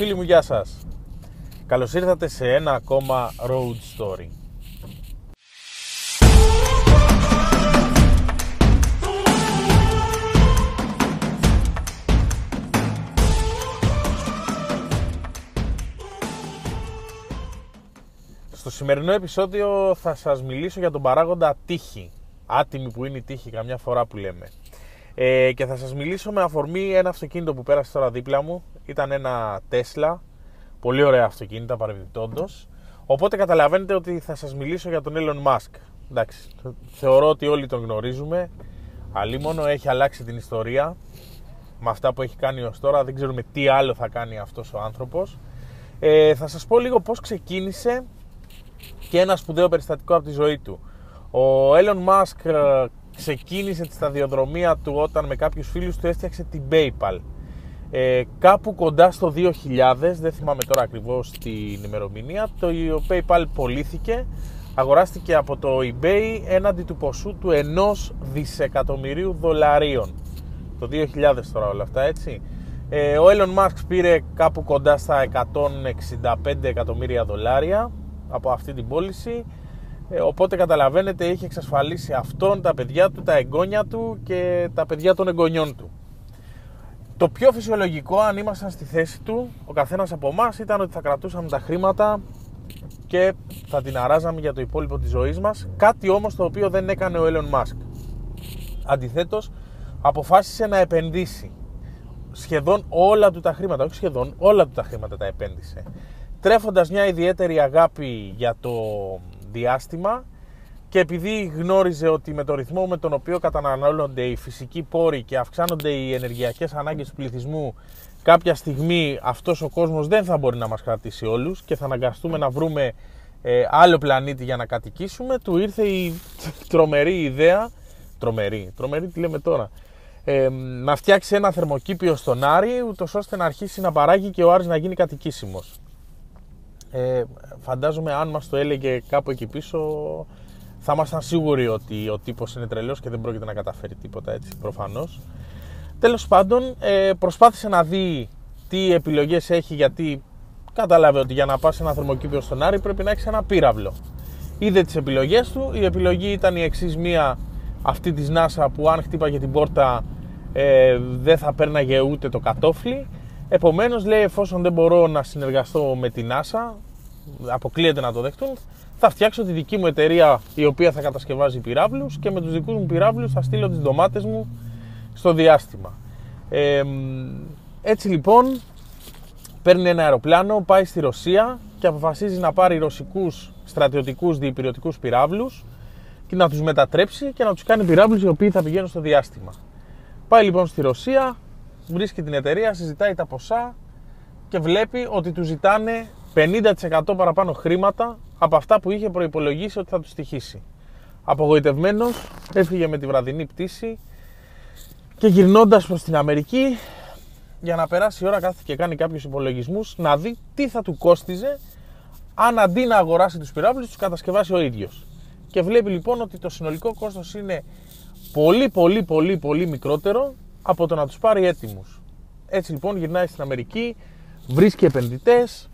φίλοι μου, γεια σας. Καλώς ήρθατε σε ένα ακόμα Road Story. Στο σημερινό επεισόδιο θα σας μιλήσω για τον παράγοντα τύχη. Άτιμη που είναι η τύχη καμιά φορά που λέμε. Ε, και θα σας μιλήσω με αφορμή ένα αυτοκίνητο που πέρασε τώρα δίπλα μου. Ήταν ένα Tesla, πολύ ωραία αυτοκίνητα παρεμπιπτόντως. Οπότε καταλαβαίνετε ότι θα σας μιλήσω για τον Elon Musk. Εντάξει, θεωρώ ότι όλοι τον γνωρίζουμε. Αλλήμωνο έχει αλλάξει την ιστορία με αυτά που έχει κάνει ως τώρα. Δεν ξέρουμε τι άλλο θα κάνει αυτός ο άνθρωπος. Ε, θα σας πω λίγο πώς ξεκίνησε και ένα σπουδαίο περιστατικό από τη ζωή του. Ο Elon Musk ε, ξεκίνησε τη σταδιοδρομία του όταν με κάποιους φίλους του έφτιαξε την PayPal. Ε, κάπου κοντά στο 2000, δεν θυμάμαι τώρα ακριβώς την ημερομηνία, το PayPal πωλήθηκε, αγοράστηκε από το eBay έναντι του ποσού του 1 δισεκατομμυρίου δολαρίων. Το 2000 τώρα όλα αυτά έτσι. Ε, ο Elon Musk πήρε κάπου κοντά στα 165 εκατομμύρια δολάρια από αυτή την πώληση ε, οπότε καταλαβαίνετε είχε εξασφαλίσει αυτόν, τα παιδιά του, τα εγγόνια του και τα παιδιά των εγγονιών του. Το πιο φυσιολογικό αν ήμασταν στη θέση του, ο καθένας από εμάς ήταν ότι θα κρατούσαμε τα χρήματα και θα την αράζαμε για το υπόλοιπο της ζωής μας, κάτι όμως το οποίο δεν έκανε ο Elon Musk. Αντιθέτως, αποφάσισε να επενδύσει σχεδόν όλα του τα χρήματα, όχι σχεδόν, όλα του τα χρήματα τα επένδυσε. Τρέφοντας μια ιδιαίτερη αγάπη για το διάστημα. Και επειδή γνώριζε ότι με το ρυθμό με τον οποίο καταναλώνονται οι φυσικοί πόροι και αυξάνονται οι ενεργειακές ανάγκες του πληθυσμού κάποια στιγμή αυτός ο κόσμος δεν θα μπορεί να μας κρατήσει όλους και θα αναγκαστούμε να βρούμε ε, άλλο πλανήτη για να κατοικήσουμε του ήρθε η τρομερή ιδέα τρομερή, τρομερή τι λέμε τώρα ε, να φτιάξει ένα θερμοκήπιο στον Άρη ούτως ώστε να αρχίσει να παράγει και ο Άρης να γίνει κατοικήσιμος ε, φαντάζομαι αν μας το έλεγε κάπου εκεί πίσω θα ήμασταν σίγουροι ότι ο τύπος είναι τρελός και δεν πρόκειται να καταφέρει τίποτα έτσι προφανώς. Τέλος πάντων ε, προσπάθησε να δει τι επιλογές έχει γιατί κατάλαβε ότι για να πας σε ένα θερμοκήπιο στον Άρη πρέπει να έχεις ένα πύραυλο. Είδε τις επιλογές του, η επιλογή ήταν η εξής μία αυτή της NASA που αν χτύπαγε την πόρτα ε, δεν θα πέρναγε ούτε το κατόφλι Επομένως, λέει, εφόσον δεν μπορώ να συνεργαστώ με την NASA, αποκλείεται να το δεχτούν, θα φτιάξω τη δική μου εταιρεία η οποία θα κατασκευάζει πυράβλους και με τους δικούς μου πυράβλους θα στείλω τις ντομάτες μου στο διάστημα. Ε, έτσι λοιπόν παίρνει ένα αεροπλάνο, πάει στη Ρωσία και αποφασίζει να πάρει ρωσικούς στρατιωτικούς διυπηριωτικούς πυράβλους και να τους μετατρέψει και να τους κάνει πυράβλους οι οποίοι θα πηγαίνουν στο διάστημα. Πάει λοιπόν στη Ρωσία, βρίσκει την εταιρεία, συζητάει τα ποσά και βλέπει ότι του ζητάνε 50% παραπάνω χρήματα από αυτά που είχε προϋπολογίσει ότι θα τους στοιχήσει. Απογοητευμένος έφυγε με τη βραδινή πτήση και γυρνώντας προς την Αμερική για να περάσει η ώρα κάθεται και κάνει κάποιους υπολογισμούς να δει τι θα του κόστιζε αν αντί να αγοράσει τους πυράβλους τους κατασκευάσει ο ίδιος. Και βλέπει λοιπόν ότι το συνολικό κόστος είναι πολύ πολύ πολύ πολύ μικρότερο από το να τους πάρει έτοιμους. Έτσι λοιπόν γυρνάει στην Αμερική, βρίσκει επενδυτές,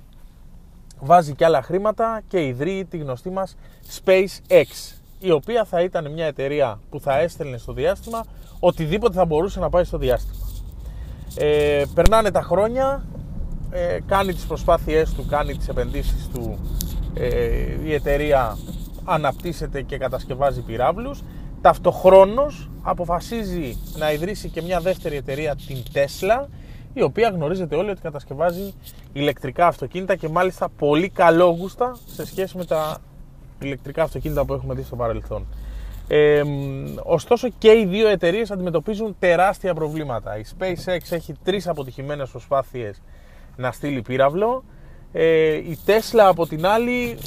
βάζει και άλλα χρήματα και ιδρύει τη γνωστή μας SpaceX η οποία θα ήταν μια εταιρεία που θα έστελνε στο διάστημα οτιδήποτε θα μπορούσε να πάει στο διάστημα. Ε, περνάνε τα χρόνια, ε, κάνει τις προσπάθειές του, κάνει τις επενδύσεις του, ε, η εταιρεία αναπτύσσεται και κατασκευάζει πυράβλους Ταυτοχρόνως αποφασίζει να ιδρύσει και μια δεύτερη εταιρεία, την Tesla, η οποία γνωρίζετε όλοι ότι κατασκευάζει ηλεκτρικά αυτοκίνητα και μάλιστα πολύ καλόγουστα σε σχέση με τα ηλεκτρικά αυτοκίνητα που έχουμε δει στο παρελθόν. Ε, ωστόσο και οι δύο εταιρείες αντιμετωπίζουν τεράστια προβλήματα. Η SpaceX έχει τρεις αποτυχημένες προσπάθειες να στείλει πύραυλο. Ε, η Tesla από την άλλη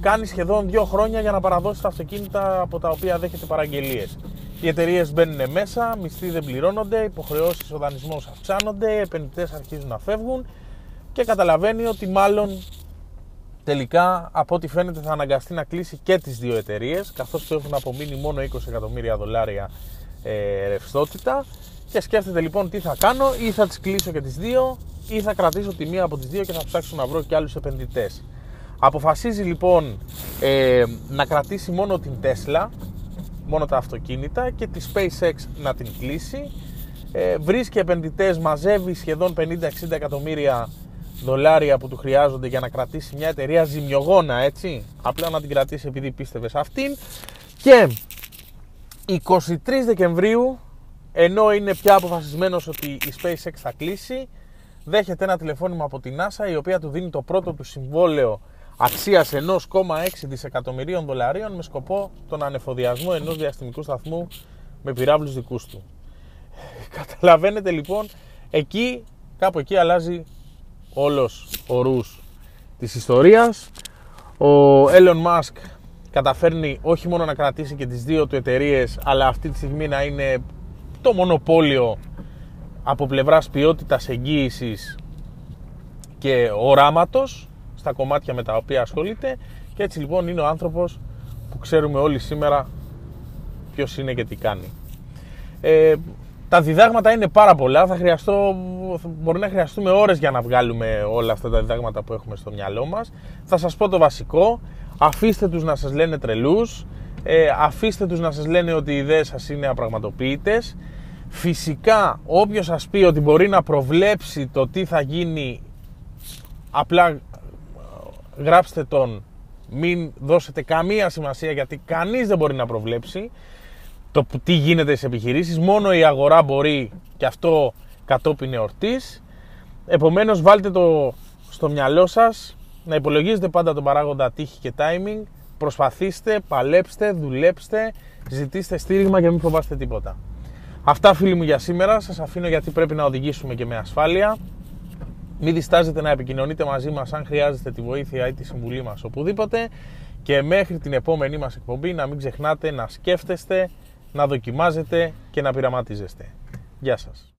κάνει σχεδόν δύο χρόνια για να παραδώσει τα αυτοκίνητα από τα οποία δέχεται παραγγελίες. Οι εταιρείες μπαίνουν μέσα, μισθοί δεν πληρώνονται, υποχρεώσεις ο δανεισμός αυξάνονται, επενδυτές αρχίζουν να φεύγουν και καταλαβαίνει ότι μάλλον τελικά από ό,τι φαίνεται θα αναγκαστεί να κλείσει και τις δύο εταιρείες, καθώς του έχουν απομείνει μόνο 20 εκατομμύρια δολάρια ε, ρευστότητα και σκέφτεται λοιπόν τι θα κάνω ή θα τις κλείσω και τις δύο ή θα κρατήσω τη μία από τις δύο και θα ψάξω να βρω και άλλους επενδυτές. Αποφασίζει λοιπόν ε, να κρατήσει μόνο την Tesla, μόνο τα αυτοκίνητα και τη SpaceX να την κλείσει. Ε, βρίσκει επενδυτές, μαζεύει σχεδόν 50-60 εκατομμύρια δολάρια που του χρειάζονται για να κρατήσει μια εταιρεία ζημιογόνα έτσι, απλά να την κρατήσει επειδή πίστευες σε αυτήν και 23 Δεκεμβρίου ενώ είναι πια αποφασισμένος ότι η SpaceX θα κλείσει δέχεται ένα τηλεφώνημα από την NASA η οποία του δίνει το πρώτο του συμβόλαιο αξίας 1,6 δισεκατομμυρίων δολαρίων με σκοπό τον ανεφοδιασμό ενός διαστημικού σταθμού με πυράβλους δικούς του. Καταλαβαίνετε λοιπόν, εκεί, κάπου εκεί αλλάζει όλος ο ρούς της ιστορίας. Ο Elon Musk καταφέρνει όχι μόνο να κρατήσει και τις δύο του εταιρείες, αλλά αυτή τη στιγμή να είναι το μονοπόλιο από πλευράς ποιότητας εγγύησης και οράματος στα κομμάτια με τα οποία ασχολείται και έτσι λοιπόν είναι ο άνθρωπος που ξέρουμε όλοι σήμερα ποιος είναι και τι κάνει. Ε, τα διδάγματα είναι πάρα πολλά, θα χρειαστώ, μπορεί να χρειαστούμε ώρες για να βγάλουμε όλα αυτά τα διδάγματα που έχουμε στο μυαλό μας. Θα σας πω το βασικό, αφήστε τους να σας λένε τρελούς, ε, αφήστε τους να σας λένε ότι οι ιδέες σας είναι απραγματοποιητές. Φυσικά όποιος σας πει ότι μπορεί να προβλέψει το τι θα γίνει, απλά γράψτε τον, μην δώσετε καμία σημασία γιατί κανείς δεν μπορεί να προβλέψει το τι γίνεται στις επιχειρήσεις, μόνο η αγορά μπορεί και αυτό κατόπιν εορτής. Επομένως βάλτε το στο μυαλό σας να υπολογίζετε πάντα τον παράγοντα τύχη και timing, προσπαθήστε, παλέψτε, δουλέψτε, ζητήστε στήριγμα και μην φοβάστε τίποτα. Αυτά φίλοι μου για σήμερα, σας αφήνω γιατί πρέπει να οδηγήσουμε και με ασφάλεια. Μην διστάζετε να επικοινωνείτε μαζί μας αν χρειάζεστε τη βοήθεια ή τη συμβουλή μας οπουδήποτε και μέχρι την επόμενή μας εκπομπή να μην ξεχνάτε να σκέφτεστε, να δοκιμάζετε και να πειραματίζεστε. Γεια σας.